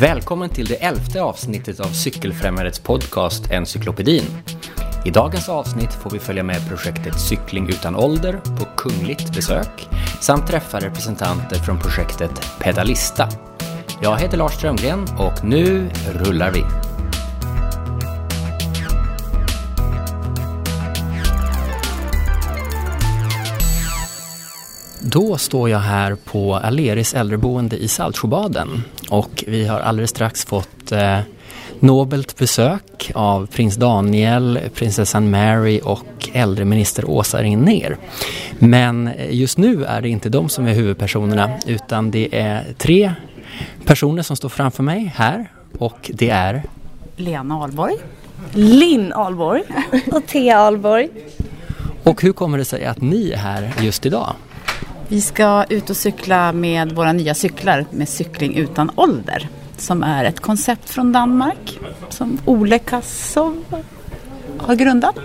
Välkommen till det elfte avsnittet av Cykelfrämjandets podcast Encyklopedin. I dagens avsnitt får vi följa med projektet Cykling utan ålder på kungligt besök samt träffa representanter från projektet Pedalista. Jag heter Lars Strömgren och nu rullar vi! Då står jag här på Aleris äldreboende i Saltsjöbaden och vi har alldeles strax fått eh, nobelt besök av prins Daniel, prinsessan Mary och äldreminister Åsa Regnér. Men just nu är det inte de som är huvudpersonerna utan det är tre personer som står framför mig här och det är Lena Ahlborg. Linn Ahlborg. Och Thea Ahlborg. Och hur kommer det sig att ni är här just idag? Vi ska ut och cykla med våra nya cyklar med cykling utan ålder. Som är ett koncept från Danmark som Ole Kassov har grundat.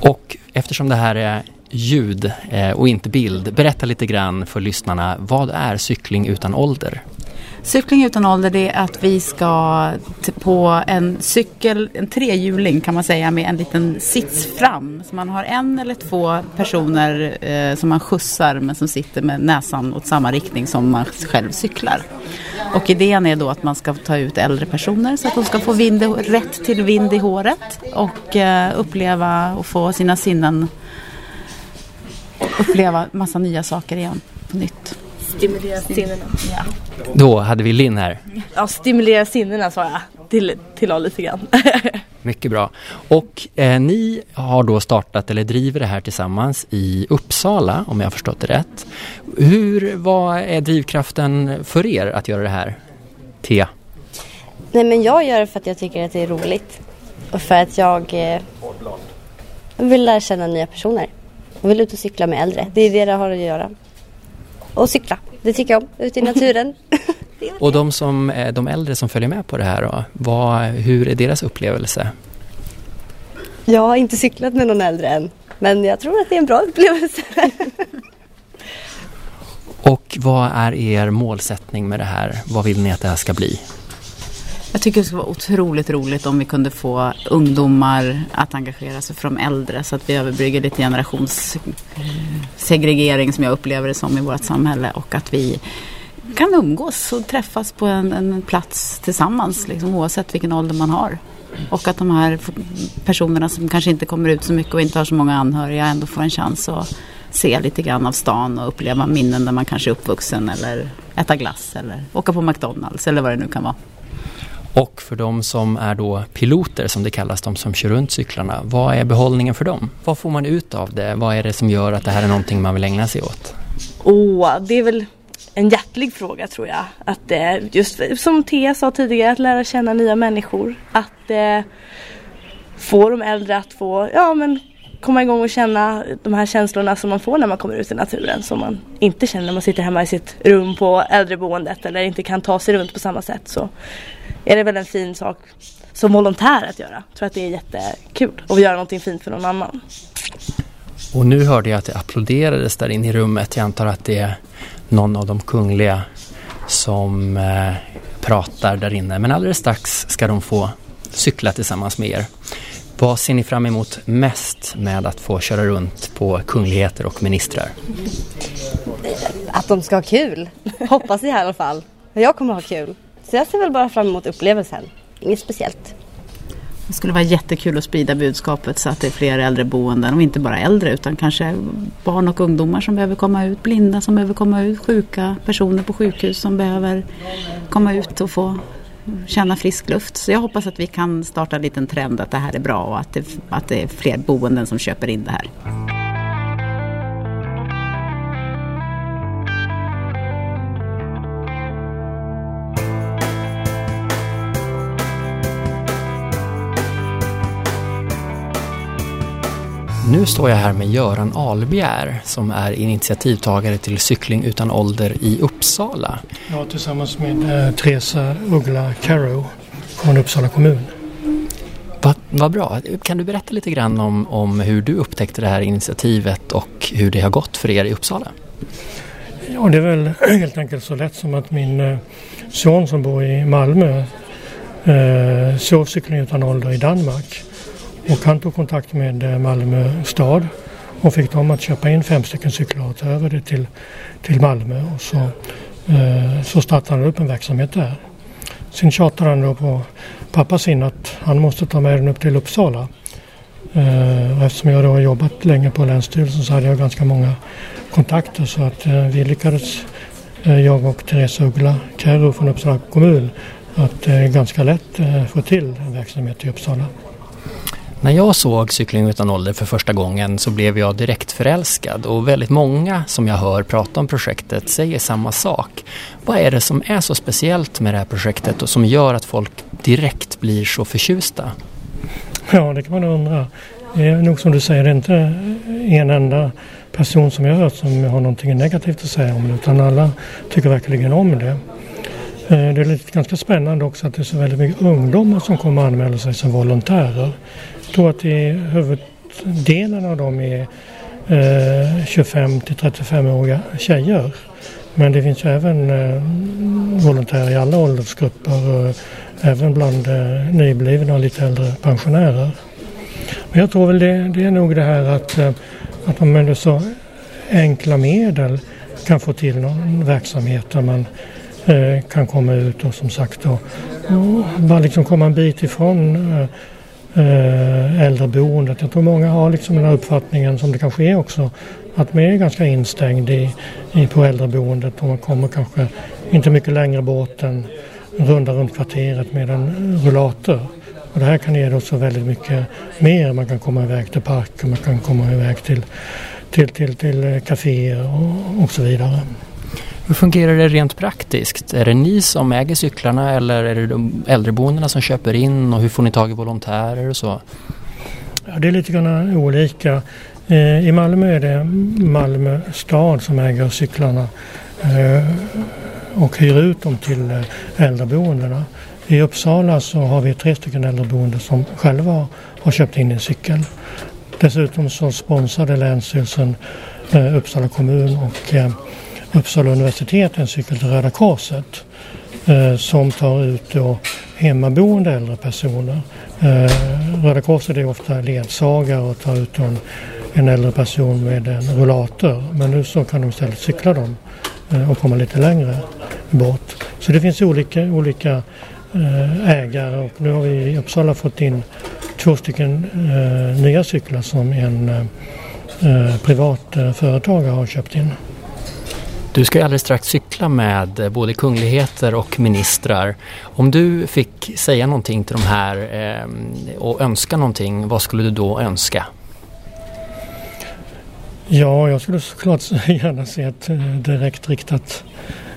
Och eftersom det här är ljud eh, och inte bild, berätta lite grann för lyssnarna. Vad är cykling utan ålder? Cykling utan ålder det är att vi ska på en cykel, en trehjuling kan man säga med en liten sits fram. Så man har en eller två personer eh, som man skjutsar men som sitter med näsan åt samma riktning som man själv cyklar. Och idén är då att man ska ta ut äldre personer så att de ska få vind, rätt till vind i håret och eh, uppleva och få sina sinnen uppleva massa nya saker igen på nytt. Stimulera sinnena. Ja. Då hade vi Linn här. Ja, stimulera sinnena sa jag. Till, till lite grann. Mycket bra. Och eh, ni har då startat eller driver det här tillsammans i Uppsala om jag har förstått det rätt. Hur, vad är drivkraften för er att göra det här? Thea? Nej men jag gör det för att jag tycker att det är roligt. Och för att jag eh, vill lära känna nya personer. Jag vill ut och cykla med äldre. Det är det det har att göra. Och cykla, det tycker jag om. Ute i naturen. Och de, som, de äldre som följer med på det här då, vad, hur är deras upplevelse? jag har inte cyklat med någon äldre än. Men jag tror att det är en bra upplevelse. Och vad är er målsättning med det här? Vad vill ni att det här ska bli? Jag tycker det skulle vara otroligt roligt om vi kunde få ungdomar att engagera sig för de äldre så att vi överbrygger lite generationssegregering som jag upplever det som i vårt samhälle och att vi kan umgås och träffas på en, en plats tillsammans liksom, oavsett vilken ålder man har. Och att de här personerna som kanske inte kommer ut så mycket och inte har så många anhöriga ändå får en chans att se lite grann av stan och uppleva minnen där man kanske är uppvuxen eller äta glass eller åka på McDonalds eller vad det nu kan vara. Och för de som är då piloter som det kallas, de som kör runt cyklarna, vad är behållningen för dem? Vad får man ut av det? Vad är det som gör att det här är någonting man vill ägna sig åt? Åh, det är väl en hjärtlig fråga tror jag. Att eh, just som Thea sa tidigare, att lära känna nya människor. Att eh, få de äldre att få, ja men komma igång och känna de här känslorna som man får när man kommer ut i naturen. Som man inte känner när man sitter hemma i sitt rum på äldreboendet eller inte kan ta sig runt på samma sätt. Så är det väl en fin sak som volontär att göra. Jag tror att det är jättekul att göra någonting fint för någon annan. Och nu hörde jag att det applåderades där inne i rummet. Jag antar att det är någon av de kungliga som eh, pratar där inne. Men alldeles strax ska de få cykla tillsammans med er. Vad ser ni fram emot mest med att få köra runt på kungligheter och ministrar? att de ska ha kul. Hoppas jag i alla fall. Jag kommer ha kul. Så jag ser väl bara fram emot upplevelsen. Inget speciellt. Det skulle vara jättekul att sprida budskapet så att det är fler äldreboenden och inte bara äldre utan kanske barn och ungdomar som behöver komma ut, blinda som behöver komma ut, sjuka personer på sjukhus som behöver komma ut och få känna frisk luft. Så jag hoppas att vi kan starta en liten trend att det här är bra och att det, att det är fler boenden som köper in det här. Nu står jag här med Göran Albjer som är initiativtagare till Cykling utan ålder i Uppsala. Ja, tillsammans med eh, Teresa Uggla Caro från Uppsala kommun. Vad vad bra. Kan du berätta lite grann om, om hur du upptäckte det här initiativet och hur det har gått för er i Uppsala? Ja, det är väl helt enkelt så lätt som att min eh, son som bor i Malmö eh, såg cykling utan ålder i Danmark. Och han tog kontakt med eh, Malmö stad och fick dem att köpa in fem stycken cyklar och ta över det till, till Malmö. Och så, eh, så startade han upp en verksamhet där. Sen tjatade han då på pappa sin att han måste ta med den upp till Uppsala. Eh, eftersom jag då har jobbat länge på Länsstyrelsen så hade jag ganska många kontakter så att eh, vi lyckades, eh, jag och Therese Uggla Kärro från Uppsala kommun, att eh, ganska lätt eh, få till en verksamhet i Uppsala. När jag såg Cykling utan ålder för första gången så blev jag direkt förälskad och väldigt många som jag hör prata om projektet säger samma sak. Vad är det som är så speciellt med det här projektet och som gör att folk direkt blir så förtjusta? Ja, det kan man undra. Det är nog som du säger, det är inte en enda person som jag har hört som har någonting negativt att säga om det utan alla tycker verkligen om det. Eh, det är lite ganska spännande också att det är så väldigt mycket ungdomar som kommer och anmäler sig som volontärer. Jag tror att i huvuddelen av dem är eh, 25 till 35-åriga tjejer. Men det finns ju även eh, volontärer i alla åldersgrupper och även bland nyblivna och lite äldre pensionärer. Men jag tror väl det, det är nog det här att, att man med så enkla medel kan få till någon verksamhet där man Eh, kan komma ut och som sagt då, bara liksom komma en bit ifrån eh, eh, äldreboendet. Jag tror många har liksom den här uppfattningen som det kanske är också att man är ganska instängd i, i, på äldreboendet och man kommer kanske inte mycket längre bort än runda runt kvarteret med en rullator. Och det här kan ge då så väldigt mycket mer. Man kan komma iväg till parker, man kan komma iväg till, till, till, till till kaféer och, och så vidare. Hur fungerar det rent praktiskt? Är det ni som äger cyklarna eller är det de äldreboendena som köper in och hur får ni tag i volontärer och så? Ja, det är lite grann olika. Eh, I Malmö är det Malmö stad som äger cyklarna eh, och hyr ut dem till eh, äldreboendena. I Uppsala så har vi tre stycken äldreboenden som själva har köpt in en cykel. Dessutom så sponsrade Länsstyrelsen Uppsala kommun och eh, Uppsala universitet en cykel till Röda Korset eh, som tar ut då hemmaboende äldre personer. Eh, Röda Korset är ofta ledsagare och tar ut en, en äldre person med en rullator. Men nu så kan de istället cykla dem eh, och komma lite längre bort. Så det finns olika, olika eh, ägare och nu har vi i Uppsala fått in två stycken eh, nya cyklar som en eh, privat eh, företagare har köpt in. Du ska ju alldeles strax cykla med både kungligheter och ministrar. Om du fick säga någonting till de här eh, och önska någonting, vad skulle du då önska? Ja, jag skulle såklart gärna se ett eh, direkt riktat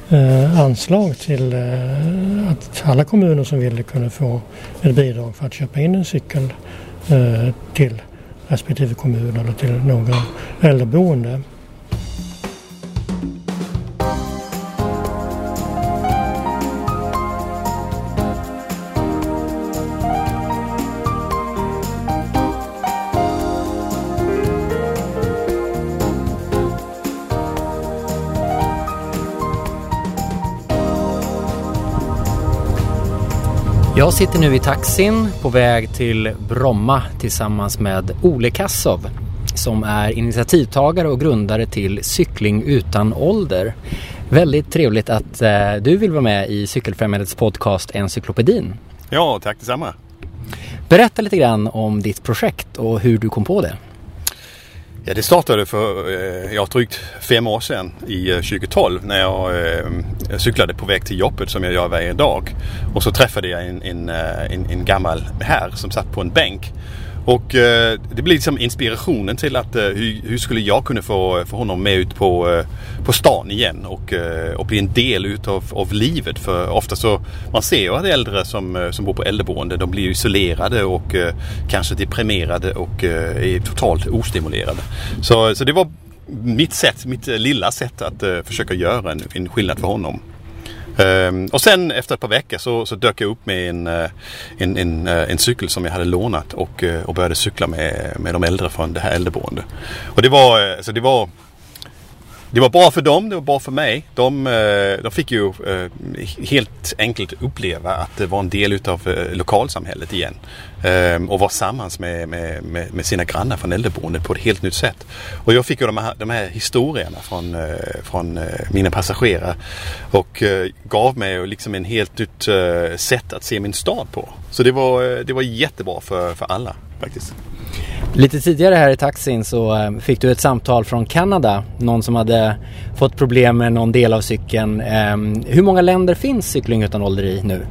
eh, anslag till eh, att alla kommuner som ville kunde få ett bidrag för att köpa in en cykel eh, till respektive kommun eller till några äldreboende. Jag sitter nu i taxin på väg till Bromma tillsammans med Ole Kassov som är initiativtagare och grundare till Cykling utan ålder. Väldigt trevligt att eh, du vill vara med i Cykelfrämjandets podcast Encyklopedin. Ja, tack detsamma. Berätta lite grann om ditt projekt och hur du kom på det. Ja, det startade för eh, ja, drygt fem år sedan i eh, 2012 när jag eh, cyklade på väg till jobbet som jag gör varje dag. Och så träffade jag en, en, eh, en, en gammal herr som satt på en bänk. Och eh, det blir liksom inspirationen till att eh, hur, hur skulle jag kunna få, få honom med ut på, eh, på stan igen och, eh, och bli en del utav av livet. För ofta så, man ser ju att äldre som, eh, som bor på äldreboende de blir isolerade och eh, kanske deprimerade och är totalt ostimulerade. Så, så det var mitt sätt, mitt lilla sätt att försöka göra en, en skillnad för honom. Um, och sen efter ett par veckor så, så dök jag upp med en, eh, en, en, eh, en cykel som jag hade lånat och, eh, och började cykla med, med de äldre från det här äldreboendet. Och det var, alltså det var det var bra för dem, det var bra för mig. De, eh, de fick ju eh, helt enkelt uppleva att det var en del utav eh, lokalsamhället igen. Ehm, och vara tillsammans med, med, med, sina grannar från äldreboendet på ett helt nytt sätt. Och jag fick ju de här, de här historierna från, från mina passagerare och gav mig liksom en helt nytt sätt att se min stad på. Så det var, det var jättebra för, för alla faktiskt. Lite tidigare här i taxin så eh, fick du ett samtal från Kanada. Någon som hade fått problem med någon del av cykeln. Ehm, hur många länder finns Cykling utan ålder i nu?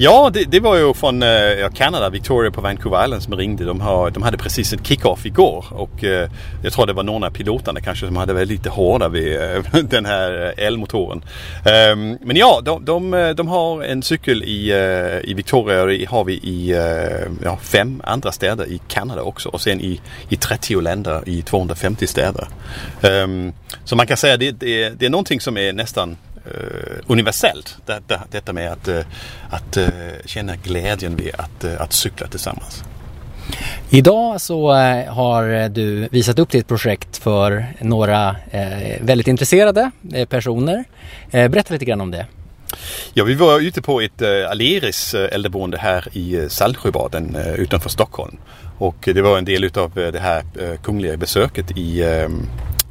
Ja, det, det, var ju från eh, Kanada, Victoria på Vancouver Island som ringde. De, har, de hade precis ett kick-off igår och eh, jag tror det var några av piloterna kanske som hade varit lite hårda vid eh, den här eh, elmotoren. Um, men ja, de, de, eh, de, har en cykel i, eh, i Victoria och det har vi i ja, fem andra städer i Kanada också och sen i, i 30 länder i 250 städer. Um, så man kan säga att det, det, det är någonting som är nästan uh, universellt. Detta, detta med att, uh, att uh, känna glädjen vid att, att cykla tillsammans. Idag så har du visat upp ditt projekt för några väldigt intresserade personer. Berätta lite grann om det. Ja, vi var ute på ett Aleris äldreboende här i Saltsjöbaden utanför Stockholm. Och det var en del utav det här kungliga besöket i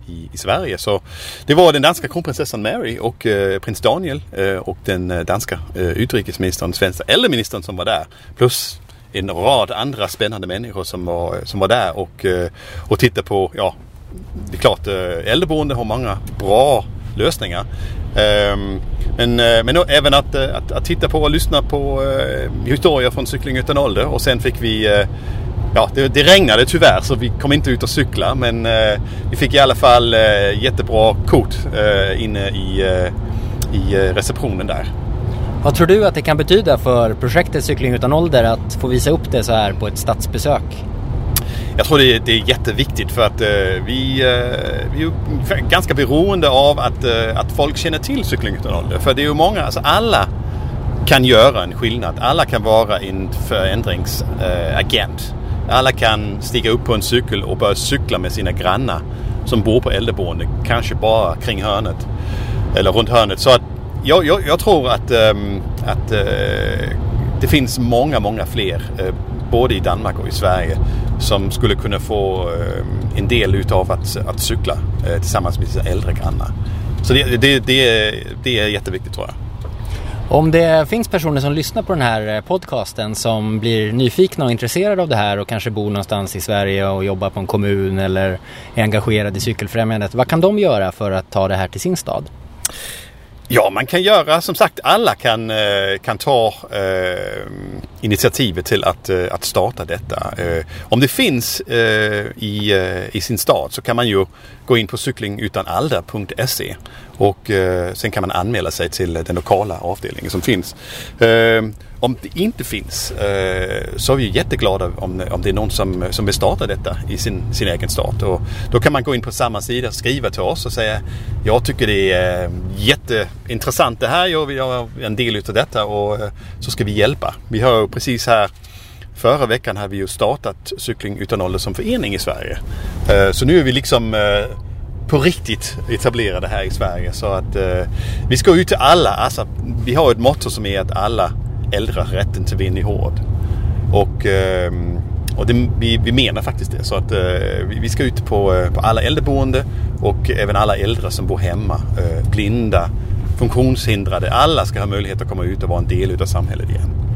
i, i Sverige. Så det var den danska kronprinsessan Mary och eh, prins Daniel eh, och den eh, danska eh, utrikesministern, svenska äldreministern som var där. Plus en rad andra spännande människor som var, eh, som var där och, eh, och tittade på, ja, det är klart eh, äldreboende har många bra lösningar. Ehm, men, eh, men även att, att, att, titta på och lyssna på historier från Cykling utan ålder och sen fick vi ja, det, det, regnade tyvärr så vi kom inte ut och cykla men eh, vi fick i alla fall eh, jättebra kort eh, inne i, eh, i eh, receptionen där. Vad tror du att det kan betyda för projektet Cykling utan ålder att få visa upp det så här på ett statsbesök? Jag tror det är, det är jätteviktigt för att eh, vi, vi är ganska beroende av att, att folk känner till Cykling utan ålder. För det är ju många, alltså alla kan göra en skillnad. Alla kan vara en förändringsagent. Alla kan stiga upp på en cykel och börja cykla med sina grannar som bor på äldreboende. Kanske bara kring hörnet. Eller runt hörnet. Så att jag, jag, jag tror att, um, att uh, det finns många, många fler. Uh, både i Danmark och i Sverige. Som skulle kunna få uh, en del utav att, att cykla eh, tillsammans med sina äldre grannar. Så det, det, det, det är jätteviktigt tror jag. Om det finns personer som lyssnar på den här eh, podcasten som blir nyfikna och intresserade av det här och kanske bor någonstans i Sverige och jobbar på en kommun eller är engagerade i cykelfrämjandet. Vad kan de göra för att ta det här till sin stad? Ja, man kan göra som sagt, alla kan, eh, kan ta eh, initiativet till att, eh, att starta detta. Eh, om det finns eh, i, i sin stad så kan man ju gå in på cyklingutanalder.se och eh, sen kan man anmäla sig till den lokala avdelningen som finns. Eh, om det inte finns eh, så är vi jätteglada om, om det är någon som, som vill starta detta i sin, sin egen stat. Och då kan man gå in på samma sida, och skriva till oss och säga Jag tycker det är jätteintressant det här, jag vill vara en del utav detta och så ska vi hjälpa. Vi har precis här Förra veckan har vi ju startat Cykling utan ålder som förening i Sverige. Så nu är vi liksom på riktigt etablerade här i Sverige. Så att eh, vi ska ut till alla. Alltså, vi har ett motto som är att alla äldre har rätten till vind i hård. Och, eh, och det, vi, vi, menar faktiskt det. Så att eh, vi ska ut på, eh, på alla äldreboende och även alla äldre som bor hemma. Blinda, funktionshindrade. Alla ska ha möjlighet att komma ut och vara en del av samhället igen.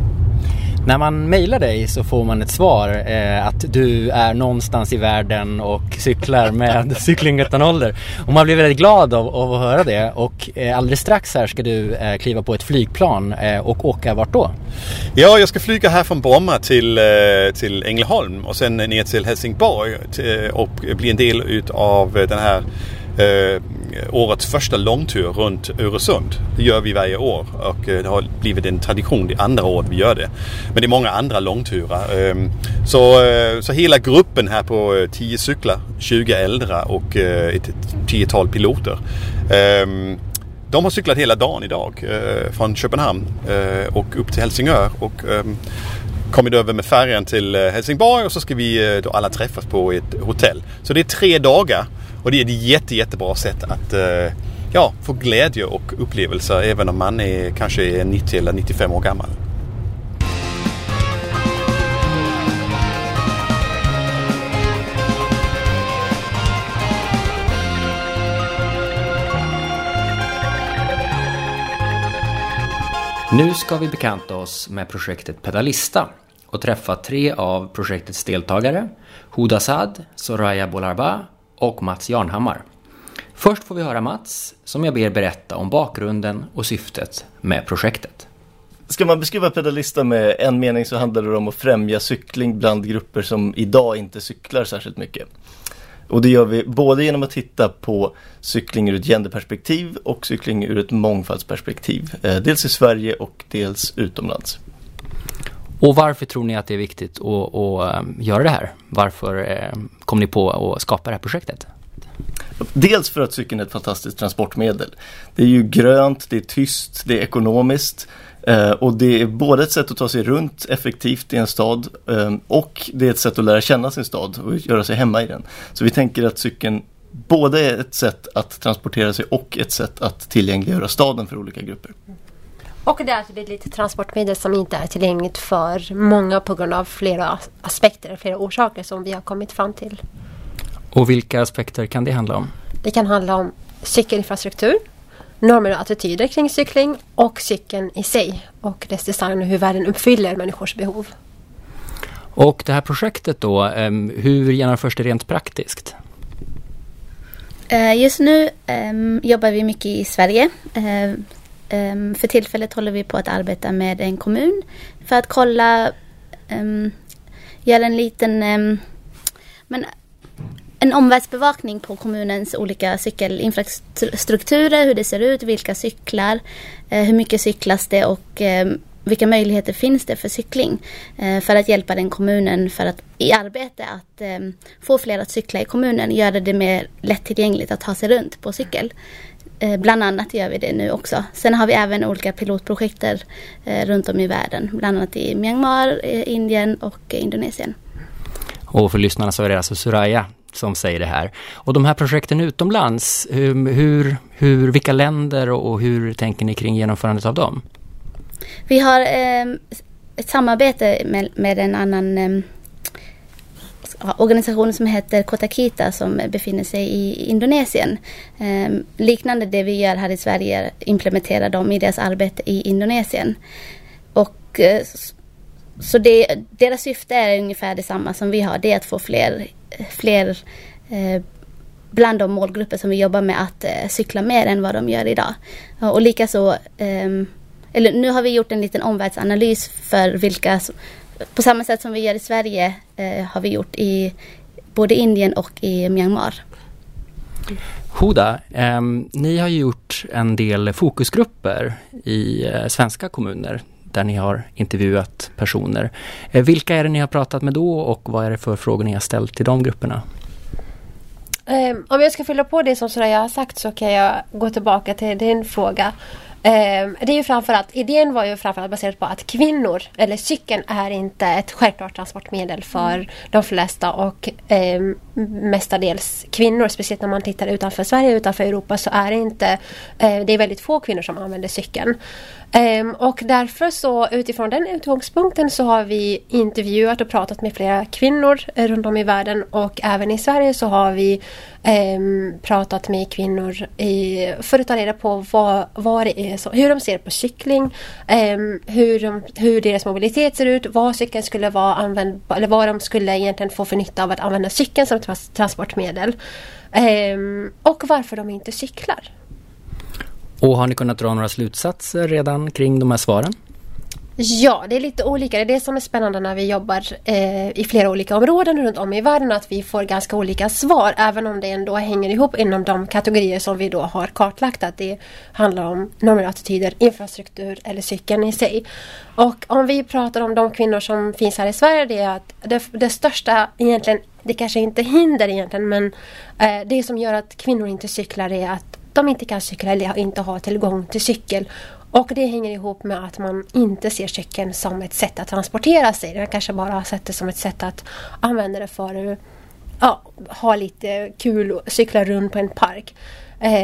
När man mejlar dig så får man ett svar eh, att du är någonstans i världen och cyklar med cykling utan ålder. Och man blir väldigt glad av, av, att höra det och eh, alldeles strax här ska du eh, kliva på ett flygplan eh, och åka vart då? Ja, jag ska flyga här från Bromma till, eh, till Ängelholm och sen ner till Helsingborg till, och bli en del utav den här eh, Eh, årets första långtur runt Öresund. Det gör vi varje år och eh, det har blivit en tradition det andra året vi gör det. Men det är många andra långturer. Ehm, så, eh, så hela gruppen här på 10 cyklar, 20 äldre och ett tiotal piloter. Ehm, de har cyklat hela dagen idag från Köpenhamn och upp till Helsingör och ehm, kommit över med färjan till Helsingborg och så ska vi då alla träffas på ett hotell. Så det är tre dagar och det är ett jätte, jättebra sätt att eh, ja, få glädje och upplevelser även om man är kanske 90 eller 95 år gammal. Nu ska vi bekanta oss med projektet Pedalista och träffa tre av projektets deltagare, Huda Saad, Soraya Bolarba och Mats Jarnhammar. Först får vi höra Mats, som jag ber berätta om bakgrunden och syftet med projektet. Ska man beskriva Pedalista med en mening så handlar det om att främja cykling bland grupper som idag inte cyklar särskilt mycket. Och det gör vi både genom att titta på cykling ur ett genderperspektiv och cykling ur ett mångfaldsperspektiv. Eh, dels i Sverige och dels utomlands. Och varför tror ni att det är viktigt att, att ehm, göra det här? Varför ehm, kom ni på att skapa det här projektet? Dels för att cykeln är ett fantastiskt transportmedel. Det är ju grönt, det är tyst, det är ekonomiskt eh, och det är både ett sätt att ta sig runt effektivt i en stad ehm, och det är ett sätt att lära känna sin stad och göra sig hemma i den. Så vi tänker att cykeln både är ett sätt att transportera sig och ett sätt att tillgängliggöra staden för olika grupper. Och det är alltså ett litet transportmedel som inte är tillgängligt för många på grund av flera aspekter, flera orsaker som vi har kommit fram till. Och vilka aspekter kan det handla om? Det kan handla om cykelinfrastruktur, normer och attityder kring cykling och cykeln i sig och dess design och hur världen uppfyller människors behov. Och det här projektet då, ehm, hur genomförs det rent praktiskt? Eh, just nu um, jobbar vi mycket i Sverige. Ehm, för tillfället håller vi på att arbeta med en kommun för att kolla, ehm, göra en liten ehm, men en omvärldsbevakning på kommunens olika cykelinfrastrukturer, hur det ser ut, vilka cyklar, eh, hur mycket cyklas det och vilka möjligheter finns det för cykling eh, för att hjälpa den kommunen för att i arbete att få fler att cykla i kommunen, göra det mer lättillgängligt att ta sig runt på cykel. Bland annat gör vi det nu också. Sen har vi även olika pilotprojekt runt om i världen, bland annat i Myanmar, Indien och Indonesien. Och för lyssnarna så är det alltså Suraya som säger det här. Och de här projekten utomlands, hur, hur, vilka länder och hur tänker ni kring genomförandet av dem? Vi har eh, ett samarbete med, med en annan eh, organisation som heter Kotakita som befinner sig i Indonesien. Eh, liknande det vi gör här i Sverige implementerar de i deras arbete i Indonesien. Och eh, så det, deras syfte är ungefär detsamma som vi har. Det är att få fler, fler eh, bland de målgrupper som vi jobbar med att eh, cykla mer än vad de gör idag. Och likaså, eh, eller nu har vi gjort en liten omvärldsanalys för vilka, på samma sätt som vi gör i Sverige eh, har vi gjort i både Indien och i Myanmar. Hoda, eh, ni har gjort en del fokusgrupper i eh, svenska kommuner där ni har intervjuat personer. Eh, vilka är det ni har pratat med då och vad är det för frågor ni har ställt till de grupperna? Um, om jag ska fylla på det som Soraya har sagt så kan jag gå tillbaka till din fråga. Um, det är ju framförallt, idén var ju framförallt baserat på att kvinnor, eller cykeln är inte ett självklart transportmedel för mm. de flesta och um, mestadels kvinnor, speciellt när man tittar utanför Sverige, utanför Europa så är det inte, eh, det är väldigt få kvinnor som använder cykeln. Ehm, och därför så utifrån den utgångspunkten så har vi intervjuat och pratat med flera kvinnor eh, runt om i världen och även i Sverige så har vi ehm, pratat med kvinnor i, för att ta reda på vad, vad det är, så, hur de ser på cykling, ehm, hur, de, hur deras mobilitet ser ut, vad cykeln skulle vara användbar, eller vad de skulle egentligen få för nytta av att använda cykeln som transportmedel. Ehm, och varför de inte cyklar. Och har ni kunnat dra några slutsatser redan kring de här svaren? Ja, det är lite olika. Det är det som är spännande när vi jobbar eh, i flera olika områden runt om i världen att vi får ganska olika svar även om det ändå hänger ihop inom de kategorier som vi då har kartlagt att det handlar om normer och attityder, infrastruktur eller cykeln i sig. Och om vi pratar om de kvinnor som finns här i Sverige det är att det, det största egentligen, det kanske inte hinder egentligen men eh, det som gör att kvinnor inte cyklar är att de inte kan cykla eller inte har tillgång till cykel. Och det hänger ihop med att man inte ser cykeln som ett sätt att transportera sig. Man kanske bara har sett det som ett sätt att använda det för ja, ha lite kul och cykla runt på en park.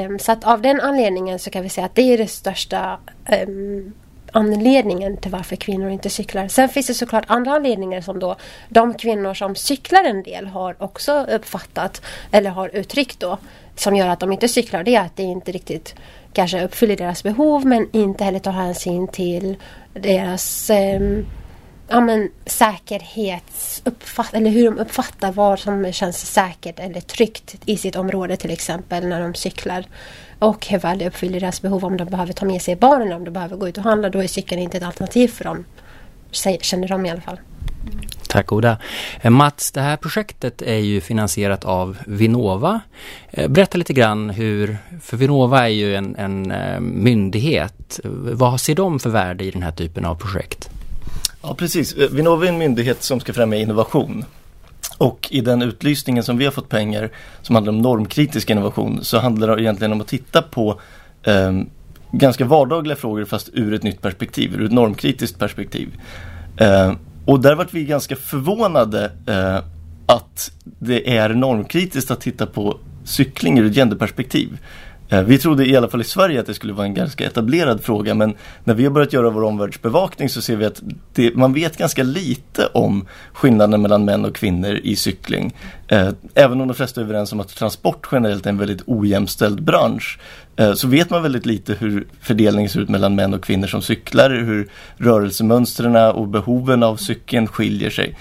Um, så att av den anledningen så kan vi säga att det är det största um, anledningen till varför kvinnor inte cyklar. Sen finns det såklart andra anledningar som då de kvinnor som cyklar en del har också uppfattat eller har uttryckt då som gör att de inte cyklar. Det är att det inte riktigt kanske uppfyller deras behov men inte heller tar hänsyn till deras eh, ja, men, säkerhetsuppfatt eller hur de uppfattar vad som känns säkert eller tryggt i sitt område till exempel när de cyklar. Och hur väl det uppfyller deras behov om de behöver ta med sig barnen om de behöver gå ut och handla. Då är cykeln inte ett alternativ för dem. Känner de i alla fall. Mm. Tack Oda. Eh, Mats, det här projektet är ju finansierat av Vinnova. Eh, berätta lite grann hur, för Vinnova är ju en, en eh, myndighet. Vad ser de för värde i den här typen av projekt? Ja precis, Vinnova är en myndighet som ska främja innovation. Och i den utlysningen som vi har fått pengar som handlar om normkritisk innovation så handlar det egentligen om att titta på eh, ganska vardagliga frågor fast ur ett nytt perspektiv, ur ett normkritiskt perspektiv. Eh, och där vart vi ganska förvånade eh, att det är normkritiskt att titta på cykling ur ett genderperspektiv. Eh, vi trodde i alla fall i Sverige att det skulle vara en ganska etablerad fråga men när vi har börjat göra vår omvärldsbevakning så ser vi att det, man vet ganska lite om skillnaden mellan män och kvinnor i cykling. Eh, även om de flesta är överens om att transport generellt är en väldigt ojämställd bransch eh, så vet man väldigt lite hur fördelningen ser ut mellan män och kvinnor som cyklar, hur rörelsemönstren och behoven av cykeln skiljer sig.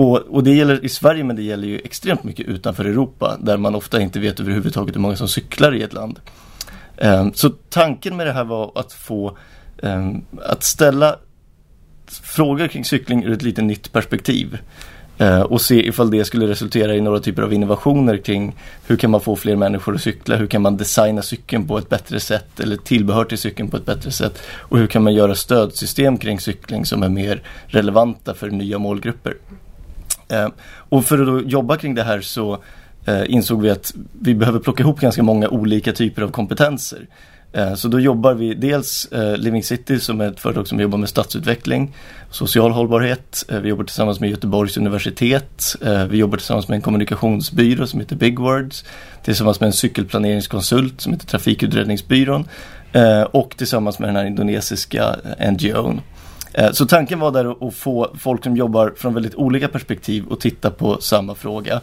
Och, och, det gäller i Sverige men det gäller ju extremt mycket utanför Europa där man ofta inte vet överhuvudtaget hur många som cyklar i ett land. Ehm, så tanken med det här var att få ehm, att ställa frågor kring cykling ur ett lite nytt perspektiv. Eh, och se ifall det skulle resultera i några typer av innovationer kring hur kan man få fler människor att cykla, hur kan man designa cykeln på ett bättre sätt eller tillbehör till cykeln på ett bättre sätt och hur kan man göra stödsystem kring cykling som är mer relevanta för nya målgrupper. Eh, och för att jobba kring det här så eh, insåg vi att vi behöver plocka ihop ganska många olika typer av kompetenser. Eh, så då jobbar vi dels eh, Living City som är ett företag som jobbar med stadsutveckling, social hållbarhet. Eh, vi jobbar tillsammans med Göteborgs universitet. Eh, vi jobbar tillsammans med en kommunikationsbyrå som heter Big Words. Tillsammans med en cykelplaneringskonsult som heter Trafikutredningsbyrån. Och tillsammans med den här indonesiska NGOn. Eh, så tanken var där att få folk som jobbar från väldigt olika perspektiv och titta på samma fråga.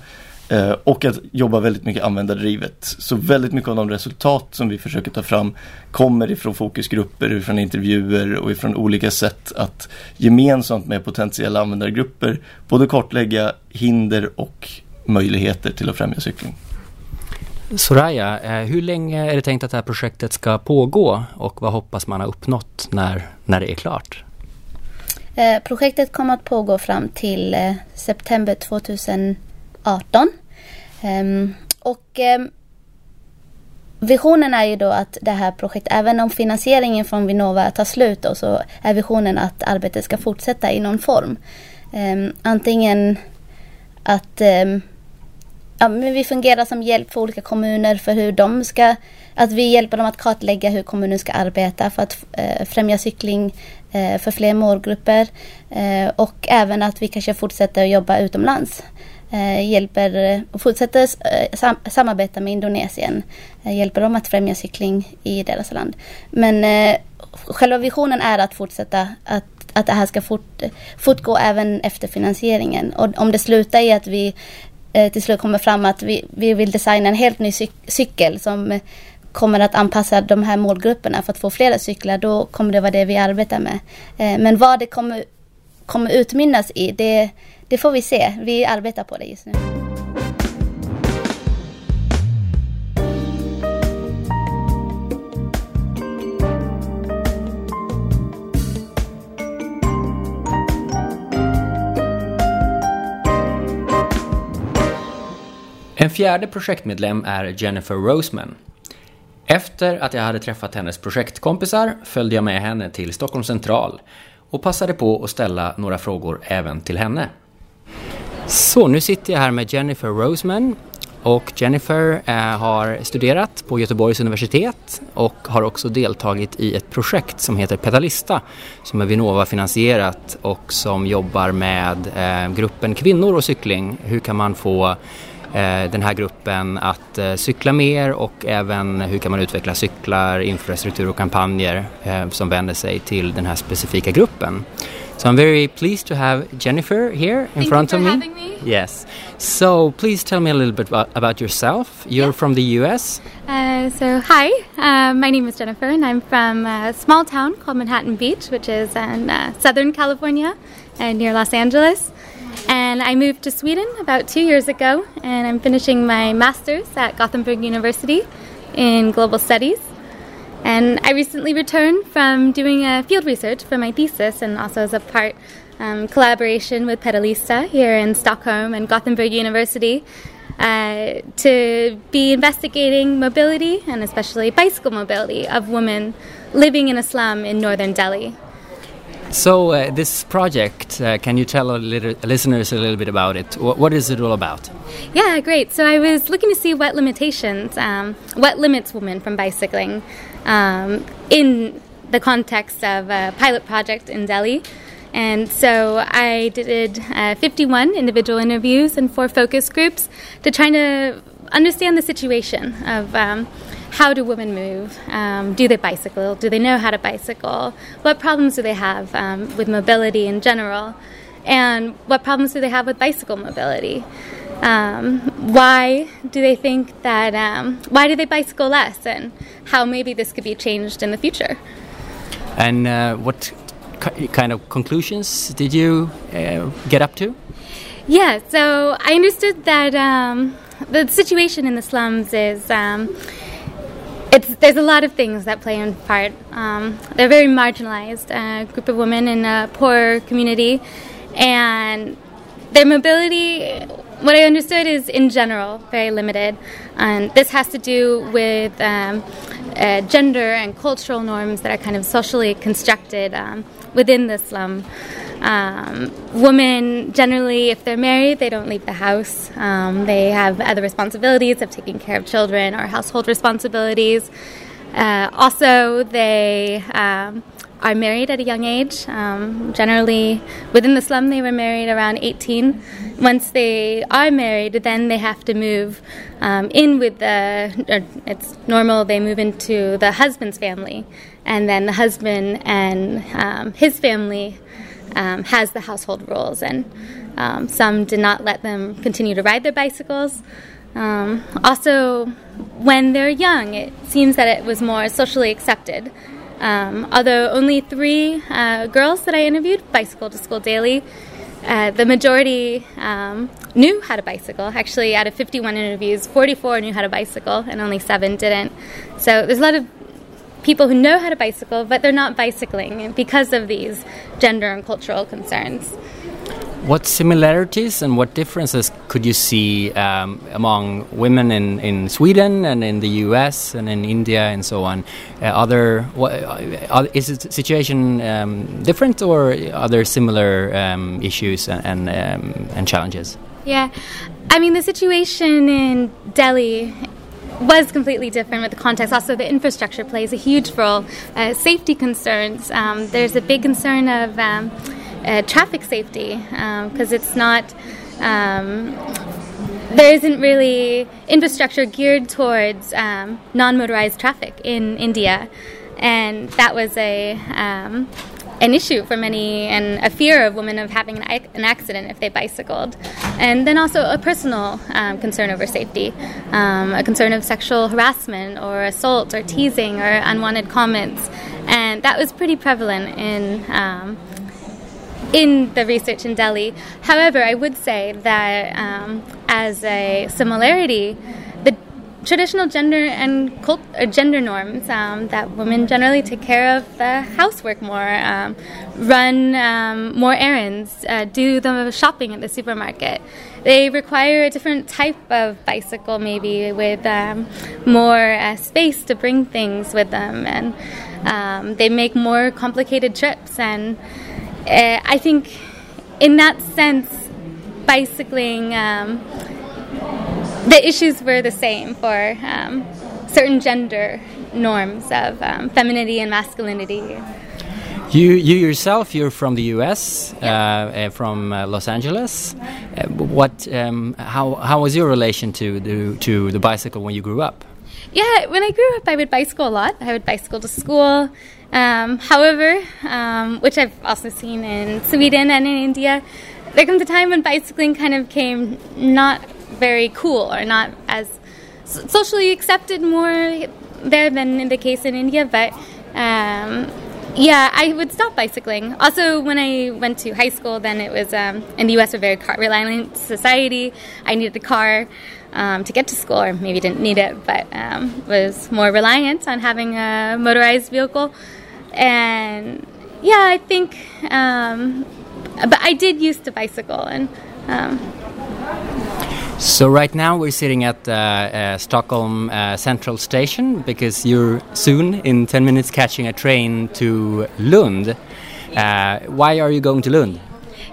Eh, och att jobba väldigt mycket användardrivet. Så väldigt mycket av de resultat som vi försöker ta fram kommer ifrån fokusgrupper, ifrån intervjuer och ifrån olika sätt att gemensamt med potentiella användargrupper både kartlägga hinder och möjligheter till att främja cykling. Soraya, eh, hur länge är det tänkt att det här projektet ska pågå och vad hoppas man ha uppnått när, när det är klart? Eh, projektet kommer att pågå fram till eh, september 2018. Ehm, och ehm, Visionen är ju då att det här projektet, även om finansieringen från Vinnova tar slut då, så är visionen att arbetet ska fortsätta i någon form. Um, antingen att um, ja, men vi fungerar som hjälp för olika kommuner för hur de ska, att vi hjälper dem att kartlägga hur kommunen ska arbeta för att uh, främja cykling Eh, för fler målgrupper eh, och även att vi kanske fortsätter att jobba utomlands. Eh, hjälper och fortsätter eh, sam samarbeta med Indonesien. Eh, hjälper dem att främja cykling i deras land. Men själva visionen är att fortsätta att, att det här ska fort, fortgå även efter finansieringen. Och om det slutar i att vi till slut kommer fram att vi, vi vill designa en helt ny cykel som kommer att anpassa de här målgrupperna för att få flera cyklar, då kommer det vara det vi arbetar med. Eh, men vad det kommer, kommer utmynnas i, det, det får vi se. Vi arbetar på det just nu. En fjärde projektmedlem är Jennifer Roseman efter att jag hade träffat hennes projektkompisar följde jag med henne till Stockholm central och passade på att ställa några frågor även till henne. Så nu sitter jag här med Jennifer Roseman och Jennifer eh, har studerat på Göteborgs universitet och har också deltagit i ett projekt som heter Pedalista som är Vinnova finansierat och som jobbar med eh, gruppen kvinnor och cykling. Hur kan man få den här gruppen att eh, cykla mer och även hur kan man utveckla cyklar, infrastruktur och kampanjer eh, som vänder sig till den här specifika gruppen. So I'm very pleased to have Jennifer here in Thank front of me. me. Yes. So please tell me a little bit about, about yourself. You're from the US. Uh, so, hi, uh, my name is Jennifer, and I'm from a small town called Manhattan Beach, which is in uh, Southern California uh, near Los Angeles. And I moved to Sweden about two years ago, and I'm finishing my master's at Gothenburg University in Global Studies. And I recently returned from doing a field research for my thesis, and also as a part um, collaboration with Pedalista here in Stockholm and Gothenburg University uh, to be investigating mobility and especially bicycle mobility of women living in a slum in northern Delhi. So uh, this project, uh, can you tell listeners a little bit about it? What, what is it all about? Yeah, great. So I was looking to see what limitations, um, what limits women from bicycling um, in the context of a pilot project in Delhi. And so I did uh, 51 individual interviews and four focus groups to try to understand the situation of um, how do women move? Um, do they bicycle? Do they know how to bicycle? What problems do they have um, with mobility in general? And what problems do they have with bicycle mobility? Um, why do they think that, um, why do they bicycle less? And how maybe this could be changed in the future. And uh, what kind of conclusions did you uh, get up to? Yeah, so I understood that um, the situation in the slums is um, it's there's a lot of things that play in part. Um, they're very marginalized uh, group of women in a poor community, and their mobility. What I understood is, in general, very limited, and this has to do with um, uh, gender and cultural norms that are kind of socially constructed um, within the slum. Um, women generally, if they're married, they don't leave the house. Um, they have other responsibilities of taking care of children or household responsibilities. Uh, also, they um, are married at a young age. Um, generally, within the slum, they were married around 18. Once they are married, then they have to move um, in with the. It's normal they move into the husband's family, and then the husband and um, his family um, has the household rules, and um, some did not let them continue to ride their bicycles. Um, also, when they're young, it seems that it was more socially accepted. Um, although only three uh, girls that I interviewed bicycle to school daily, uh, the majority um, knew how to bicycle. Actually, out of 51 interviews, 44 knew how to bicycle, and only seven didn't. So there's a lot of people who know how to bicycle, but they're not bicycling because of these gender and cultural concerns. What similarities and what differences could you see um, among women in, in Sweden and in the US and in India and so on? Uh, other, what, uh, is the situation um, different or are there similar um, issues and, and, um, and challenges? Yeah, I mean, the situation in Delhi was completely different with the context. Also, the infrastructure plays a huge role. Uh, safety concerns. Um, there's a big concern of um, uh, traffic safety because it's not. Um, there isn't really infrastructure geared towards um, non-motorized traffic in India, and that was a um, an issue for many and a fear of women of having an, an accident if they bicycled. And then also a personal um, concern over safety, um, a concern of sexual harassment or assault or teasing or unwanted comments. And that was pretty prevalent in. Um, in the research in Delhi. However, I would say that um, as a similarity, the traditional gender and cult- or gender norms um, that women generally take care of the housework more, um, run um, more errands, uh, do the shopping at the supermarket. They require a different type of bicycle, maybe with um, more uh, space to bring things with them, and um, they make more complicated trips. And uh, I think, in that sense, bicycling um, the issues were the same for um, certain gender norms of um, femininity and masculinity. You, you yourself, you're from the U.S., uh, uh, from uh, Los Angeles. Uh, what, um, how, how was your relation to the to the bicycle when you grew up? Yeah, when I grew up, I would bicycle a lot. I would bicycle to school. Um, however, um, which I've also seen in Sweden and in India, there comes a time when bicycling kind of came not very cool or not as socially accepted more there than in the case in India. But um, yeah, I would stop bicycling. Also, when I went to high school, then it was um, in the US, a very car reliant society. I needed a car um, to get to school, or maybe didn't need it, but um, was more reliant on having a motorized vehicle. And yeah, I think, um, but I did used to bicycle, and um, So right now we're sitting at uh, uh, Stockholm uh, Central Station because you're soon, in 10 minutes, catching a train to Lund. Uh, why are you going to Lund?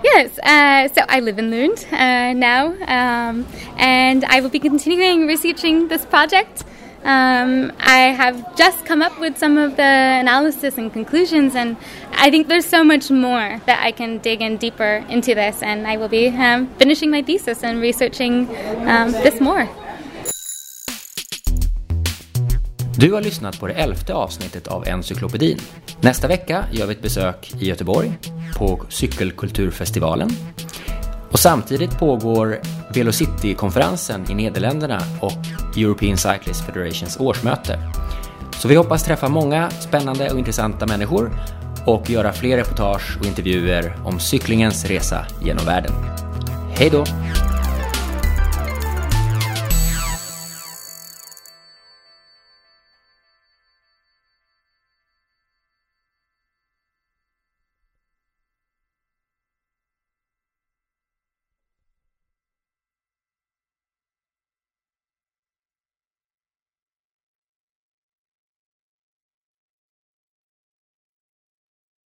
Yes, uh, so I live in Lund uh, now, um, and I will be continuing researching this project. Um, I have just come up with some of the analysis and conclusions, and I think there's so much more that I can dig in deeper into this, and I will be um, finishing my thesis and researching um, this more. Du har lyssnat på det elfte avsnittet av Encyklopedin. Nästa vecka gör vi ett besök i Göteborg på Cykelkulturfestivalen. Och samtidigt pågår Velocity-konferensen i Nederländerna och European Cyclist Federations årsmöte. Så vi hoppas träffa många spännande och intressanta människor och göra fler reportage och intervjuer om cyklingens resa genom världen. Hej då!